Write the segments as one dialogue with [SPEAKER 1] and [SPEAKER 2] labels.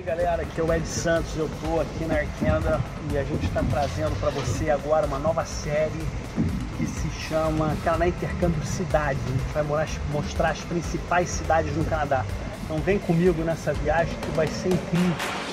[SPEAKER 1] aí galera, aqui é o Ed Santos, eu tô aqui na Arquenda e a gente está trazendo para você agora uma nova série que se chama Canadá Intercâmbio Cidades. A gente vai mostrar as principais cidades no Canadá. Então vem comigo nessa viagem que vai ser incrível.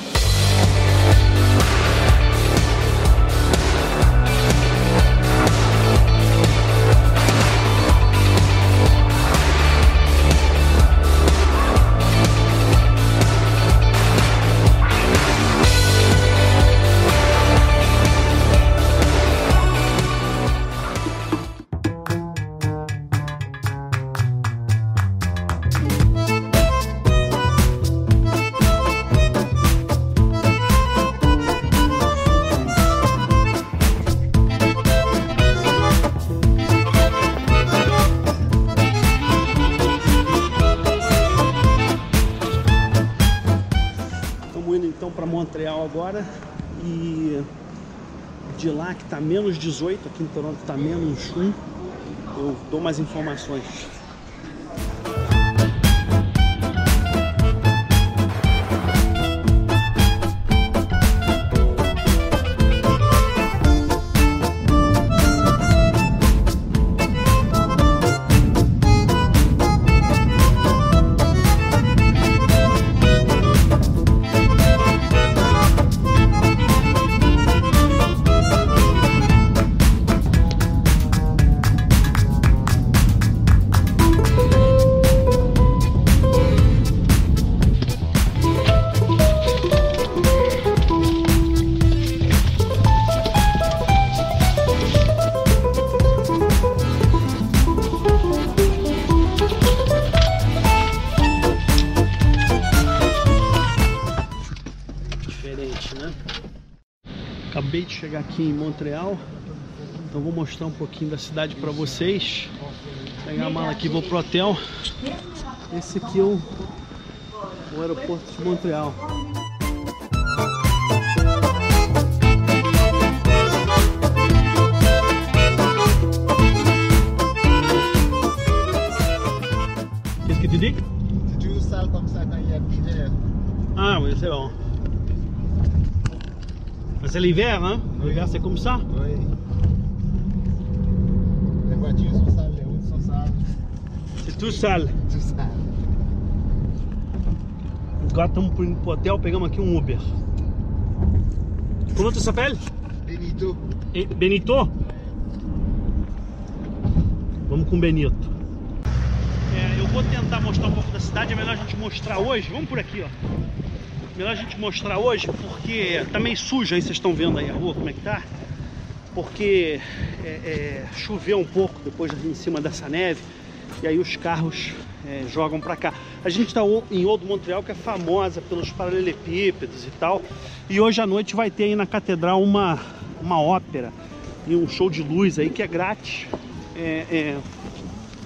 [SPEAKER 1] Está menos 18, aqui em Toronto está menos 1, eu dou mais informações. Montreal, então vou mostrar um pouquinho da cidade para vocês. Pegar a mala aqui, vou pro hotel. Esse aqui é o, o aeroporto de Montreal. Qu'est-ce que tu dis?
[SPEAKER 2] C'est toujours sale comme ça quand il y a l'hiver.
[SPEAKER 1] Ah oui, c'est bon. C'est l'hiver, hein Comme ça
[SPEAKER 2] Oui. Les voitures sont sales, les routes sont sales.
[SPEAKER 1] C'est tout sale.
[SPEAKER 2] Tout sale.
[SPEAKER 1] Agora estamos indo pro hotel, pegamos aqui um Uber. Como tu s'appelle?
[SPEAKER 2] Benito.
[SPEAKER 1] E- Benito? Vamos com o Benito. É, eu vou tentar mostrar um pouco da cidade, é melhor a gente mostrar hoje. Vamos por aqui, ó. Melhor a gente mostrar hoje porque tá meio sujo aí, vocês estão vendo aí a rua como é que tá. Porque é, é, choveu um pouco depois em cima dessa neve e aí os carros é, jogam pra cá. A gente tá o- em Old Montreal que é famosa pelos paralelepípedos e tal. E hoje à noite vai ter aí na catedral uma, uma ópera e um show de luz aí que é grátis. É, é,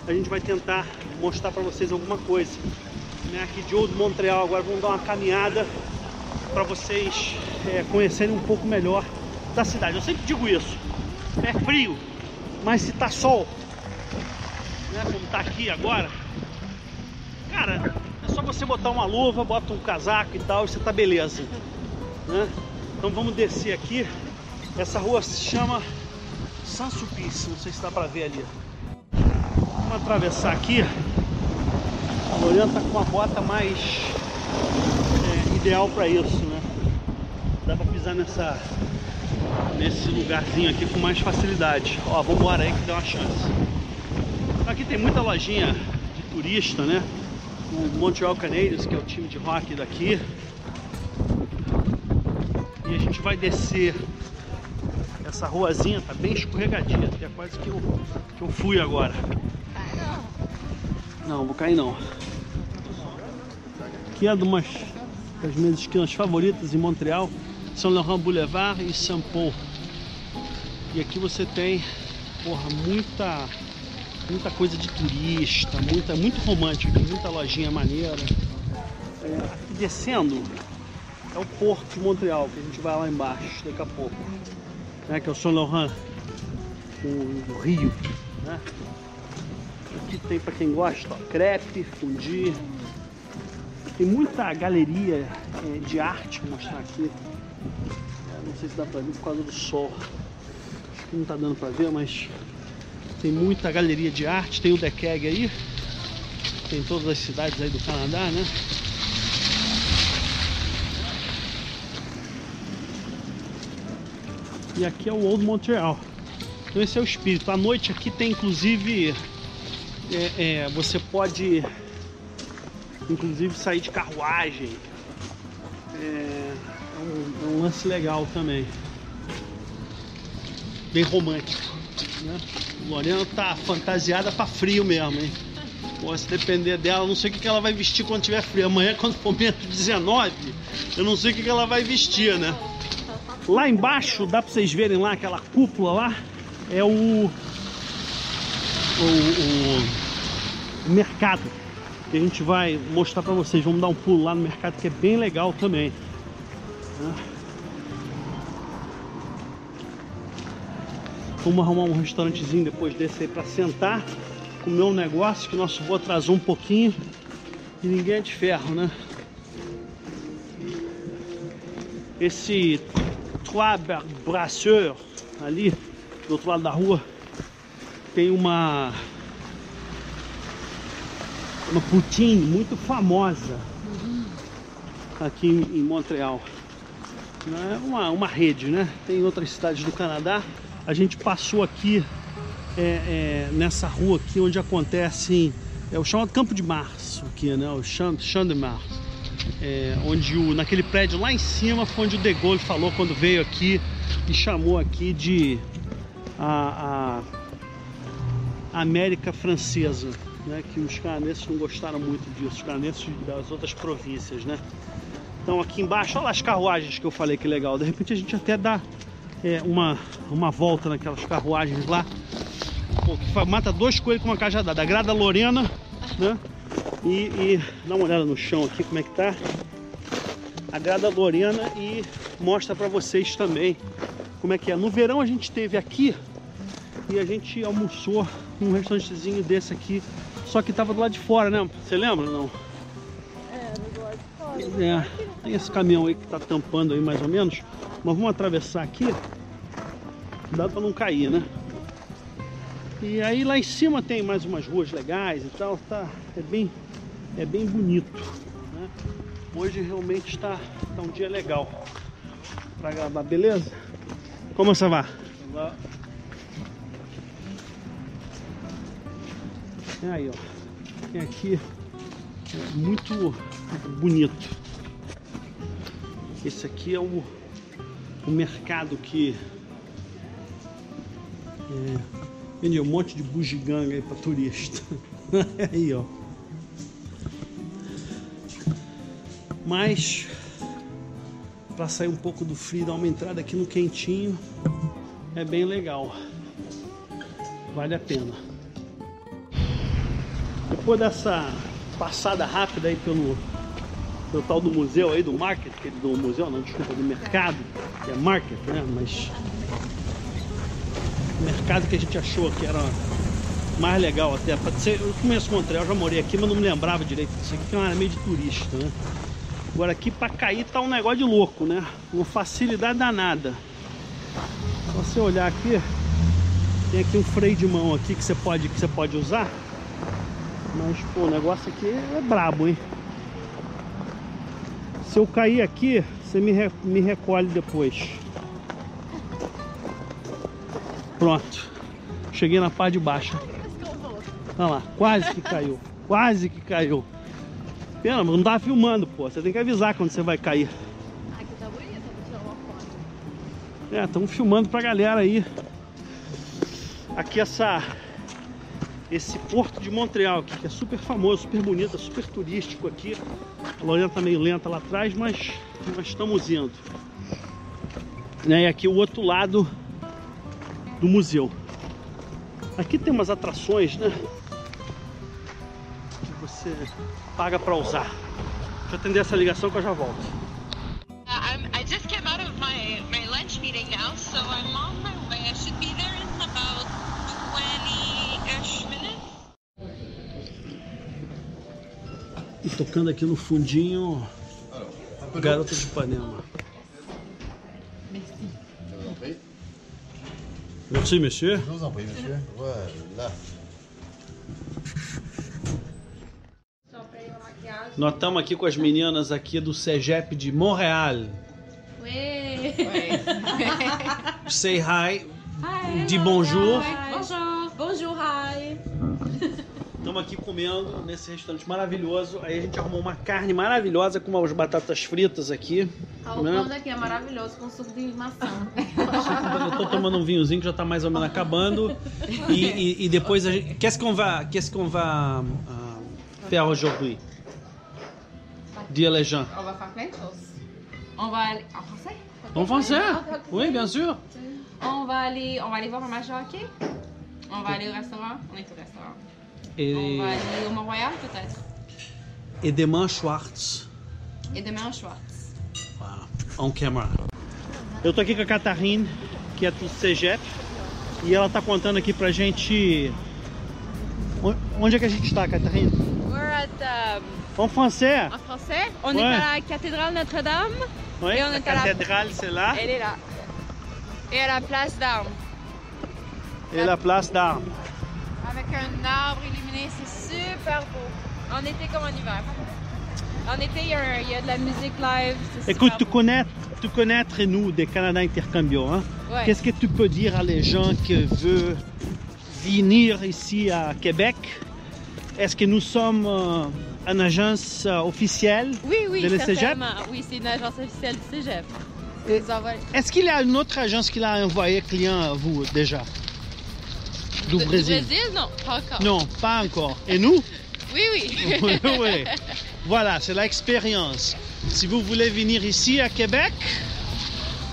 [SPEAKER 1] a gente vai tentar mostrar pra vocês alguma coisa né, aqui de Old Montreal. Agora vamos dar uma caminhada para vocês é, conhecerem um pouco melhor da cidade. Eu sempre digo isso, é frio, mas se tá sol, né, como tá aqui agora, cara, é só você botar uma luva, bota um casaco e tal, e você tá beleza. Né? Então vamos descer aqui. Essa rua se chama Sans Sulpice, não sei se dá para ver ali. Vamos atravessar aqui. O Loriano tá com uma bota mais é, ideal para isso, né? Dá para pisar nessa nesse lugarzinho aqui com mais facilidade. Ó, vamos embora aí que dá uma chance. Aqui tem muita lojinha de turista, né? O Montreal Canadiens, que é o time de hockey daqui. E a gente vai descer essa ruazinha, tá bem escorregadia, até quase que eu, que eu fui agora. Não, vou cair não. Aqui é de umas das minhas esquinas favoritas em Montreal, São Laurent Boulevard e Saint Paul. E aqui você tem, porra, muita muita coisa de turista, muita, muito romântico, muita lojinha maneira. É, aqui descendo é o Porto de Montreal, que a gente vai lá embaixo daqui a pouco. Né, que é o São Laurent, o, o Rio. Né? Tem para quem gosta, ó, crepe, fundi. Tem muita galeria é, de arte, vou mostrar aqui. É, não sei se dá pra ver por causa do sol. Acho que não tá dando pra ver, mas tem muita galeria de arte. Tem o The Keg aí. Tem todas as cidades aí do Canadá, né? E aqui é o Old Montreal. Então esse é o espírito. À noite aqui tem inclusive é, é, você pode inclusive sair de carruagem. É, é, um, é um lance legal também. Bem romântico. Né? Lorena tá fantasiada para frio mesmo, hein? Pô, depender dela, não sei o que ela vai vestir quando tiver frio. Amanhã, quando for menos 19, eu não sei o que ela vai vestir, né? Lá embaixo, dá para vocês verem lá aquela cúpula lá, é o, o, o mercado que a gente vai mostrar para vocês. Vamos dar um pulo lá no mercado que é bem legal também. Vamos arrumar um restaurantezinho depois desse aí para sentar, comer um negócio que o nosso voo atrasou um pouquinho e ninguém é de ferro, né? Esse Trois Brasseurs ali do outro lado da rua tem uma uma poutine muito famosa aqui em Montreal. É uma, uma rede, né? Tem outras cidades do Canadá. A gente passou aqui é, é, nessa rua aqui onde acontece é o chamado Campo de Março aqui, né? O Champ, Champ de Março. É, onde o, naquele prédio lá em cima foi onde o De Gaulle falou quando veio aqui e chamou aqui de a, a América Francesa, né? Que os canadenses não gostaram muito disso, os canadenses das outras províncias, né? Então aqui embaixo, olha as carruagens que eu falei que legal. De repente a gente até dá é, uma, uma volta naquelas carruagens lá. Pô, que mata dois coelhos com uma cajadada. Agrada Lorena, né? E, e, dá uma olhada no chão aqui como é que tá. Agrada Lorena e mostra para vocês também como é que é. No verão a gente teve aqui e a gente almoçou em um restaurantezinho desse aqui, só que tava do lado de fora, né? Você lembra não?
[SPEAKER 3] É, do lado de fora.
[SPEAKER 1] É, tem esse caminhão aí que tá tampando aí mais ou menos, mas vamos atravessar aqui. Dá para não cair, né? E aí lá em cima tem mais umas ruas legais e tal, tá, é bem, é bem bonito. Né? Hoje realmente está tá um dia legal para gravar, beleza? Como você vai? É aí, ó. Tem aqui é muito bonito. Esse aqui é o, o mercado que é, um monte de bugiganga aí para turista. aí, ó. Mas para sair um pouco do frio, dar uma entrada aqui no quentinho, é bem legal. Vale a pena. Depois dessa passada rápida aí pelo, pelo tal do museu aí, do market, do museu, não, desculpa, do mercado, que é market, né? Mas mercado que a gente achou que era mais legal até. Eu conheço Montreal, já morei aqui, mas não me lembrava direito. Isso aqui é uma área meio de turista, né? Agora aqui para cair tá um negócio de louco, né? Uma facilidade danada. Se você olhar aqui, tem aqui um freio de mão aqui que você pode, que você pode usar. Mas, pô, o negócio aqui é brabo, hein? Se eu cair aqui, você me, re, me recolhe depois. Pronto. Cheguei na parte de baixo. Olha lá, quase que caiu. Quase que caiu. Pena, mas não tava filmando, pô. Você tem que avisar quando você vai cair.
[SPEAKER 3] Aqui tá bonito, vou tirar uma foto.
[SPEAKER 1] É, estamos filmando pra galera aí. Aqui essa esse porto de Montreal que é super famoso, super bonito, super turístico aqui. A Lorena tá meio lenta lá atrás, mas nós estamos indo. Né, e aqui o outro lado do museu. Aqui tem umas atrações, né? Que você paga para usar. Deixa eu atender essa ligação que eu já volto.
[SPEAKER 4] 20-ish minutes.
[SPEAKER 1] tocando aqui no fundinho Garota de Ipanema.
[SPEAKER 2] Prie, monsieur. Voilà.
[SPEAKER 1] Nós estamos aqui com as meninas aqui do CEGEP de Montreal.
[SPEAKER 3] Oui.
[SPEAKER 1] Say hi, de bonjour.
[SPEAKER 3] Bonjour.
[SPEAKER 1] Estamos aqui comendo nesse restaurante maravilhoso. Aí a gente arrumou uma carne maravilhosa com umas batatas fritas aqui.
[SPEAKER 3] O
[SPEAKER 1] Né?
[SPEAKER 3] pão daqui é maravilhoso com suco de maçã.
[SPEAKER 1] Eu tô tomando um vinhozinho que já tá mais ou menos acabando. E, e, e depois a gente. Qu'est-ce qu'on va, qu'est-ce qu'on va euh, faire aujourd'hui? Dia les gens.
[SPEAKER 5] On va faire plein de choses. On va aller en français.
[SPEAKER 1] En français? Oui, bien sûr.
[SPEAKER 5] On va aller, on va aller voir un de hockey. On va aller au restaurant. On est au restaurant.
[SPEAKER 1] Et,
[SPEAKER 5] On va aller au Mont-Royal peut-être.
[SPEAKER 1] et demain, Schwartz.
[SPEAKER 5] Et demain au Schwartz.
[SPEAKER 1] Wow. On camera. Eu tô aqui com a Catarine, que é do CEGEP, e ela tá contando aqui pra gente. On- Onde é que a gente tá, Catarine?
[SPEAKER 6] We're at, um,
[SPEAKER 1] En français.
[SPEAKER 6] en français, on
[SPEAKER 1] Ouais.
[SPEAKER 6] est à la cathédrale Notre-Dame.
[SPEAKER 1] Oui,
[SPEAKER 6] Et on
[SPEAKER 1] la
[SPEAKER 6] est à la-
[SPEAKER 1] cathédrale, c'est là.
[SPEAKER 6] Elle est là. Et à la place d'Armes.
[SPEAKER 1] Et la place d'armes.
[SPEAKER 6] Un arbre illuminé, c'est super beau. En été comme en hiver. En été, il y, a un- il y a de la musique live.
[SPEAKER 1] Écoute,
[SPEAKER 6] super
[SPEAKER 1] tu
[SPEAKER 6] beau.
[SPEAKER 1] connais, tu connais entre nous des Canada Intercambio, hein?
[SPEAKER 6] Ouais.
[SPEAKER 1] Qu'est-ce que tu peux dire à les gens qui veulent venir ici à Québec? Est-ce que nous sommes euh, une agence euh, officielle?
[SPEAKER 6] Oui, oui,
[SPEAKER 1] de le cégep?
[SPEAKER 6] Oui, c'est une agence officielle du cégep.
[SPEAKER 1] Est-ce qu'il y a une autre agence qui a envoyé client à vous déjà? Du
[SPEAKER 6] Du
[SPEAKER 1] Brésil?
[SPEAKER 6] Brésil, non, pas encore.
[SPEAKER 1] Non, pas encore. Et nous?
[SPEAKER 6] Oui, oui.
[SPEAKER 1] Voilà, c'est l'expérience. Si vous voulez venir ici à Québec,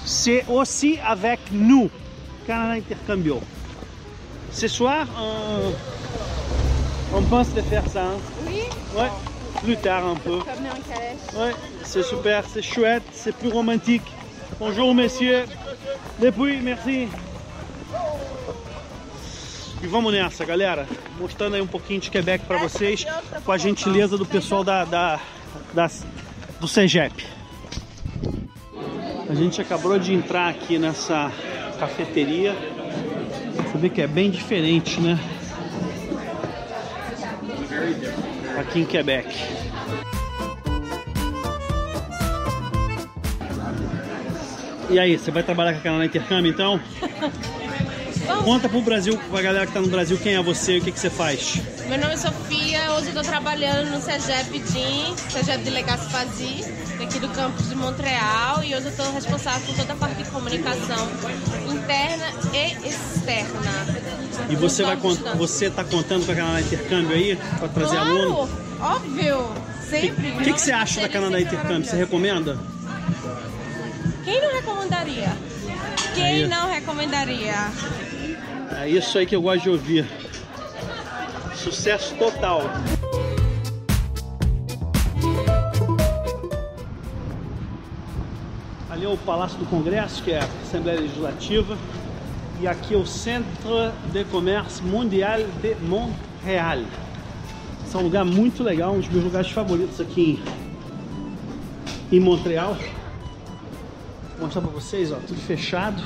[SPEAKER 1] c'est aussi avec nous, Canada Intercambio. Ce soir, on, on pense de faire ça. hein?
[SPEAKER 6] oui.
[SPEAKER 1] Ouais, plus tard un peu. Ouais, c'est super, c'est chouette, c'est plus romantique. Bonjour messieurs. Depuis, merci. E vamos nessa, galera. Mostrando aí um pouquinho de Quebec para vocês, com a gentileza do pessoal da, da, das- do CEGEP. A gente acabou de entrar aqui nessa cafeteria. Você vê que é bem diferente, né? Aqui em Quebec. E aí, você vai trabalhar com a Canadá Intercâmbio então? Conta pro Brasil, pra galera que tá no Brasil, quem é você e o que, que você faz.
[SPEAKER 7] Meu nome é Sofia, hoje eu estou trabalhando no CEGEP DIN, CEGEP de Legacy Fazi, aqui do campus de Montreal, e hoje eu estou responsável por toda a parte de comunicação interna e externa.
[SPEAKER 1] E você vai você tá contando com a Canadá Intercâmbio aí pra trazer
[SPEAKER 7] Claro,
[SPEAKER 1] aluno?
[SPEAKER 7] óbvio, sempre.
[SPEAKER 1] O que, que você acha da Canadá Intercâmbio? Você recomenda?
[SPEAKER 7] Quem não recomendaria? Quem
[SPEAKER 1] Aí.
[SPEAKER 7] não recomendaria?
[SPEAKER 1] É isso aí que eu gosto de ouvir. Sucesso total. Ali é o Palácio do Congresso, que é a Assembleia Legislativa. E aqui é o Centre de Comércio Mundial de Montreal. Esse é um lugar muito legal, um dos meus lugares favoritos aqui em, em Montreal. Vou mostrar pra vocês, ó, tudo fechado.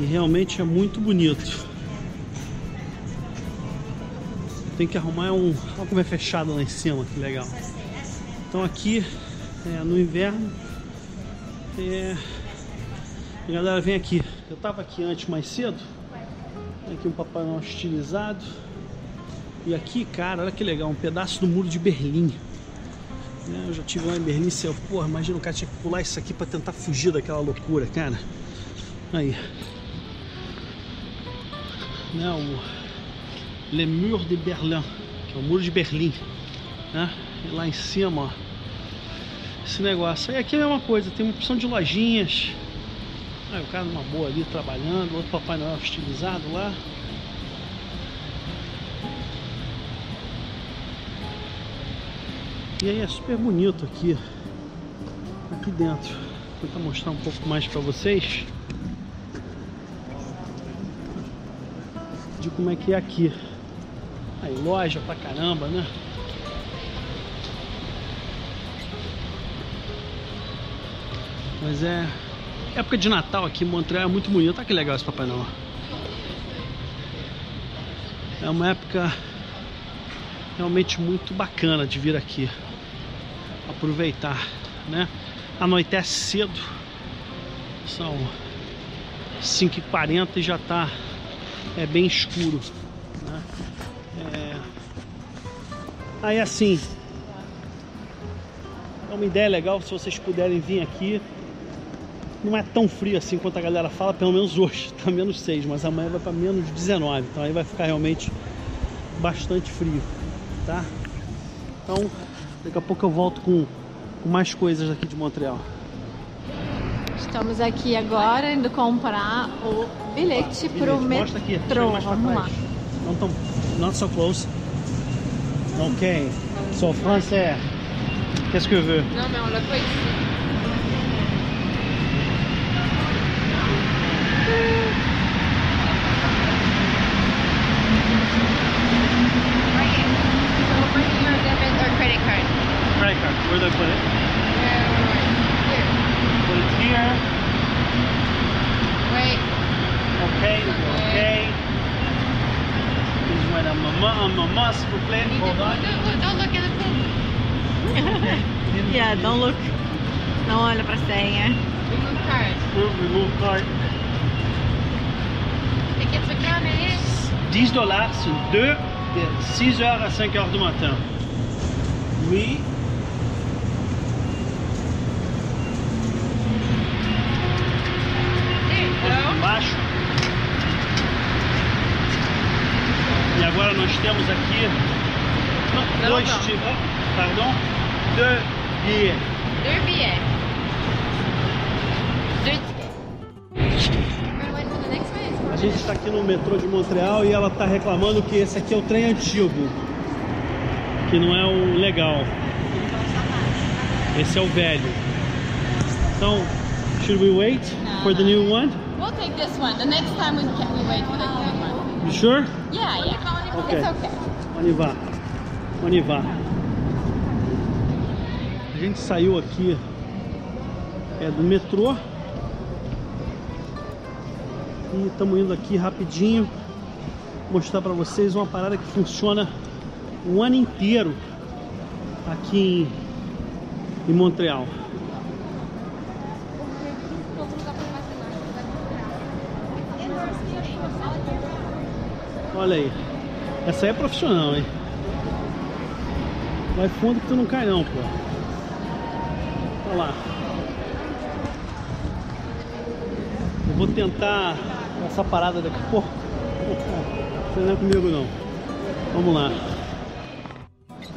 [SPEAKER 1] E realmente é muito bonito. Tem que arrumar um. Olha como é fechado lá em cima, que legal. Então aqui é, no inverno. É, a galera vem aqui. Eu tava aqui antes mais cedo. Aqui um Papai estilizado. E aqui, cara, olha que legal, um pedaço do muro de Berlim. Né, Eu já tive lá em Berlim, e eu, porra, imagina o cara tinha que pular isso aqui pra tentar fugir daquela loucura, cara. Aí. Né, o Le Mur de Berlin, que é o muro de Berlim. Né? E lá em cima, ó, esse negócio. E aqui é a mesma coisa, tem uma opção de lojinhas. Aí o cara numa boa ali trabalhando, outro Papai Noel estilizado lá. E aí é super bonito aqui, aqui dentro. Vou tentar mostrar um pouco mais para vocês. De como é que é aqui. Aí, loja pra caramba, né? Mas é. Época de Natal aqui em Montreal é muito bonito. Olha que legal esse Papai Noel. É uma época realmente muito bacana de vir aqui. Aproveitar, né? Anoitece cedo. São 5h40 e já tá é bem escuro. Né? É... Aí assim, é uma ideia legal se vocês puderem vir aqui. Não é tão frio assim quanto a galera fala, pelo menos hoje, tá menos 6, mas amanhã vai para menos 19, então aí vai ficar realmente bastante frio, tá? Então, daqui a pouco eu volto com, com mais coisas aqui de Montreal.
[SPEAKER 8] Estamos aqui agora indo comprar o bilhete pro
[SPEAKER 1] Bilhete, mostra aqui, chega
[SPEAKER 8] metrô. Vamos lá.
[SPEAKER 1] Não tão, not so close. Ok. Sou français. Qu'est-ce que veut?
[SPEAKER 5] Non, mais on l'a pas ici.
[SPEAKER 4] Right here. So bring your debit or credit card.
[SPEAKER 1] Credit card. Where do I put it? Ok. Ok. Please wait a moment, un moment, s'il vous plaît. Hold on.
[SPEAKER 4] Don't, don't look at the phone.
[SPEAKER 8] Yeah, don't look. Não olha pra senha.
[SPEAKER 4] Remove card.
[SPEAKER 1] Remove card.
[SPEAKER 4] Tickets are coming.
[SPEAKER 1] 10 dollars sur 2 de 6h à 5h du matin. Oui.
[SPEAKER 4] There you go.
[SPEAKER 1] Embaixo. Agora nós temos aqui não, dois tipos. Pardon?
[SPEAKER 4] For the next one.
[SPEAKER 1] A gente está aqui no metrô de Montreal e ela está reclamando que esse aqui é o trem antigo, que não é o legal. Esse é o velho. Então, should we wait for the new one?
[SPEAKER 5] We'll take this one. The next time we can we wait for the new one.
[SPEAKER 1] You sure?
[SPEAKER 5] Yeah, yeah.
[SPEAKER 1] Okay.
[SPEAKER 5] It's okay.
[SPEAKER 1] Va. A gente saiu aqui é do metrô. E estamos indo aqui rapidinho mostrar para vocês uma parada que funciona o ano inteiro aqui em, em Montreal. Olha aí. Essa aí é profissional, hein? Vai fundo que tu não cai não, pô. Olha lá. Eu vou tentar essa parada daqui pouco. Você não é comigo não. Vamos lá.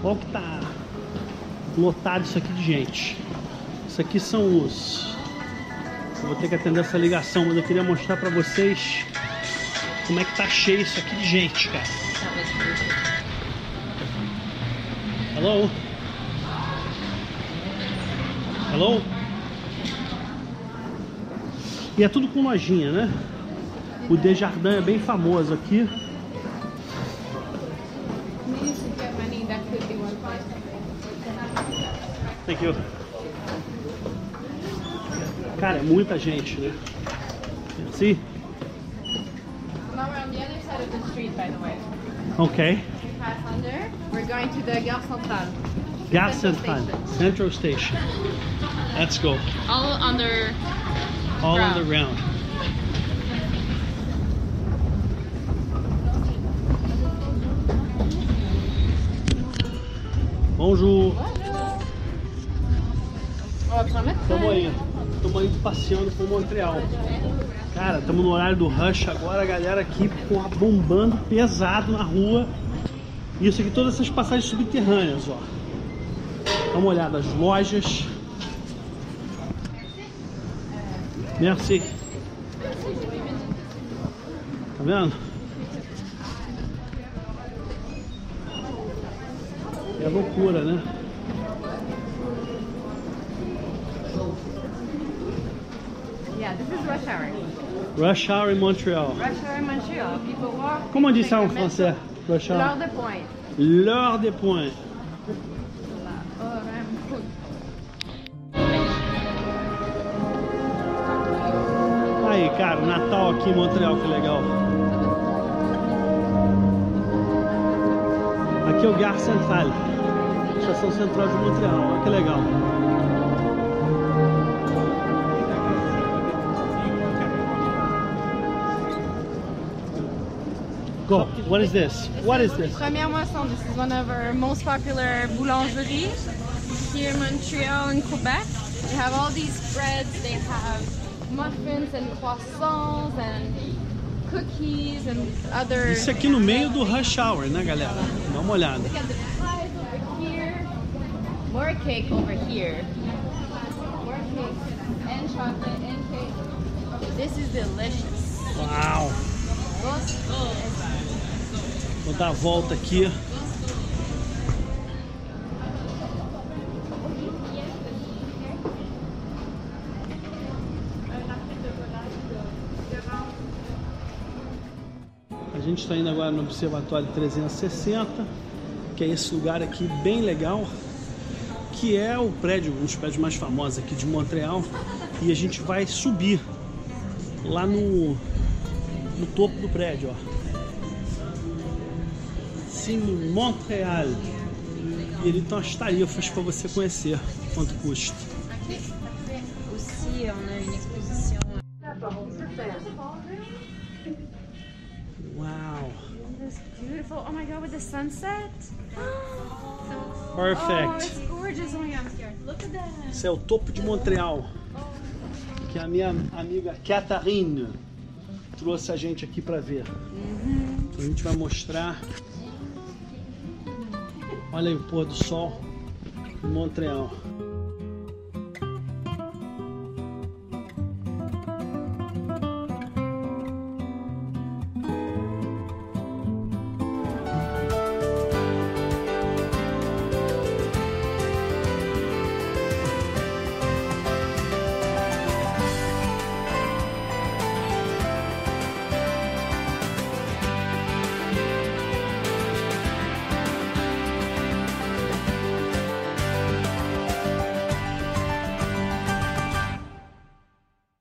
[SPEAKER 1] Olha que tá lotado isso aqui de gente. Isso aqui são os. Eu vou ter que atender essa ligação, mas eu queria mostrar pra vocês como é que tá cheio isso aqui de gente, cara. Hello? Hello? E é tudo com lojinha, né? O Desjardins é bem famoso aqui. Thank you. Cara, é muita gente, né? Merci.
[SPEAKER 5] Now we're on the other side of the street, by the way.
[SPEAKER 1] Ok.
[SPEAKER 5] Pass under. We're going to the Gare Centrale.
[SPEAKER 1] Gare
[SPEAKER 5] Central
[SPEAKER 1] Centrale,
[SPEAKER 5] Station.
[SPEAKER 1] Central Station. Let's go.
[SPEAKER 5] All under.
[SPEAKER 1] All
[SPEAKER 5] Round.
[SPEAKER 1] the round. Bonjour.
[SPEAKER 5] Pra metade.
[SPEAKER 1] Tamo aí. Tamo aí passeando por Montreal. Cara, estamos no horário do rush agora, a galera aqui porra, bombando pesado na rua. Isso aqui, todas essas passagens subterrâneas, ó. Dá uma olhada, as lojas. Merci. Tá vendo? É loucura, né?
[SPEAKER 5] Yeah, this is rush hour.
[SPEAKER 1] Rush hour em Montreal.
[SPEAKER 5] Rush hour in Montreal. People walk.
[SPEAKER 1] Como on dit ça en français? Rush
[SPEAKER 5] L'heure
[SPEAKER 1] hour. L'heure des points.
[SPEAKER 5] Horaire pointe.
[SPEAKER 1] Aí, cara, Natal aqui em Montreal, que legal. Aqui é o Gare Central, estação central de Montreal. Olha que legal. What is this? What is this?
[SPEAKER 6] Première moisson. This is one of our most popular boulangeries here in Montreal and Quebec. They have all these breads. They have muffins and croissants and cookies and other.
[SPEAKER 1] Isso aqui no meio do rush hour, né, galera? Dá uma olhada.
[SPEAKER 6] Look at the pies over here. More cake over here. More cake and chocolate and cake. This is delicious.
[SPEAKER 1] Uau!
[SPEAKER 6] Gostoso.
[SPEAKER 1] Vou dar a volta aqui. A gente está indo agora no Observatório 360, que é esse lugar aqui bem legal, que é o prédio, um dos prédios mais famosos aqui de Montreal, e a gente vai subir lá no, no topo do prédio, ó. Sim, Montreal. E ele tem umas tarifas para você conhecer quanto custa. Uau!
[SPEAKER 6] This beautiful. Oh my god, with the sunset. Oh,
[SPEAKER 1] Perfect.
[SPEAKER 6] it's gorgeous. Oh my god, I'm scared. Look at that.
[SPEAKER 1] Esse é o topo de Montreal. Que a minha amiga Catherine trouxe a gente aqui para ver. Então a gente vai mostrar. Olha aí o pôr do sol em Montreal.